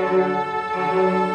Música